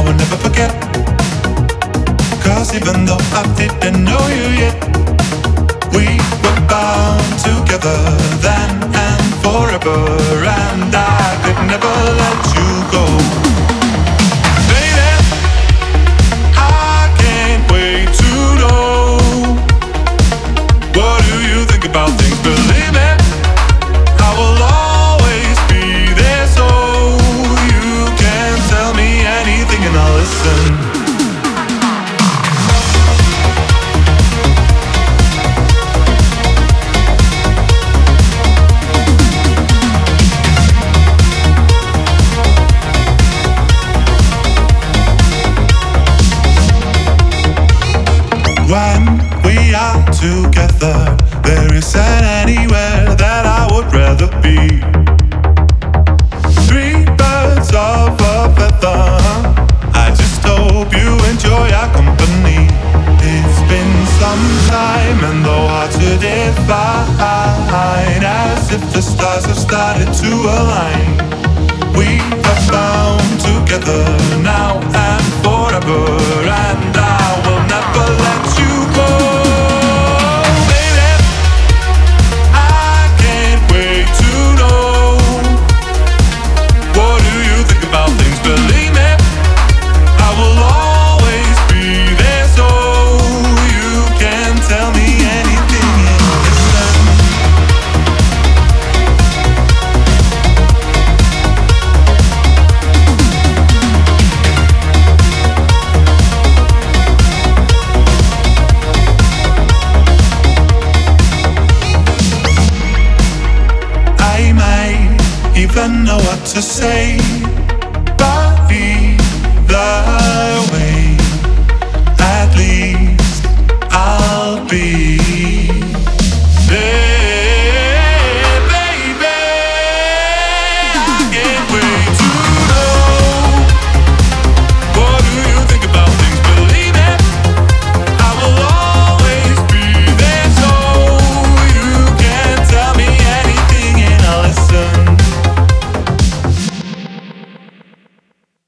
I will never forget. Cause even though I didn't know you yet. Together. There isn't anywhere that I would rather be. Three birds of a feather. I just hope you enjoy our company. It's been some time, and though hard to define, as if the stars have started to align. We have found together even know what to say. Body, love.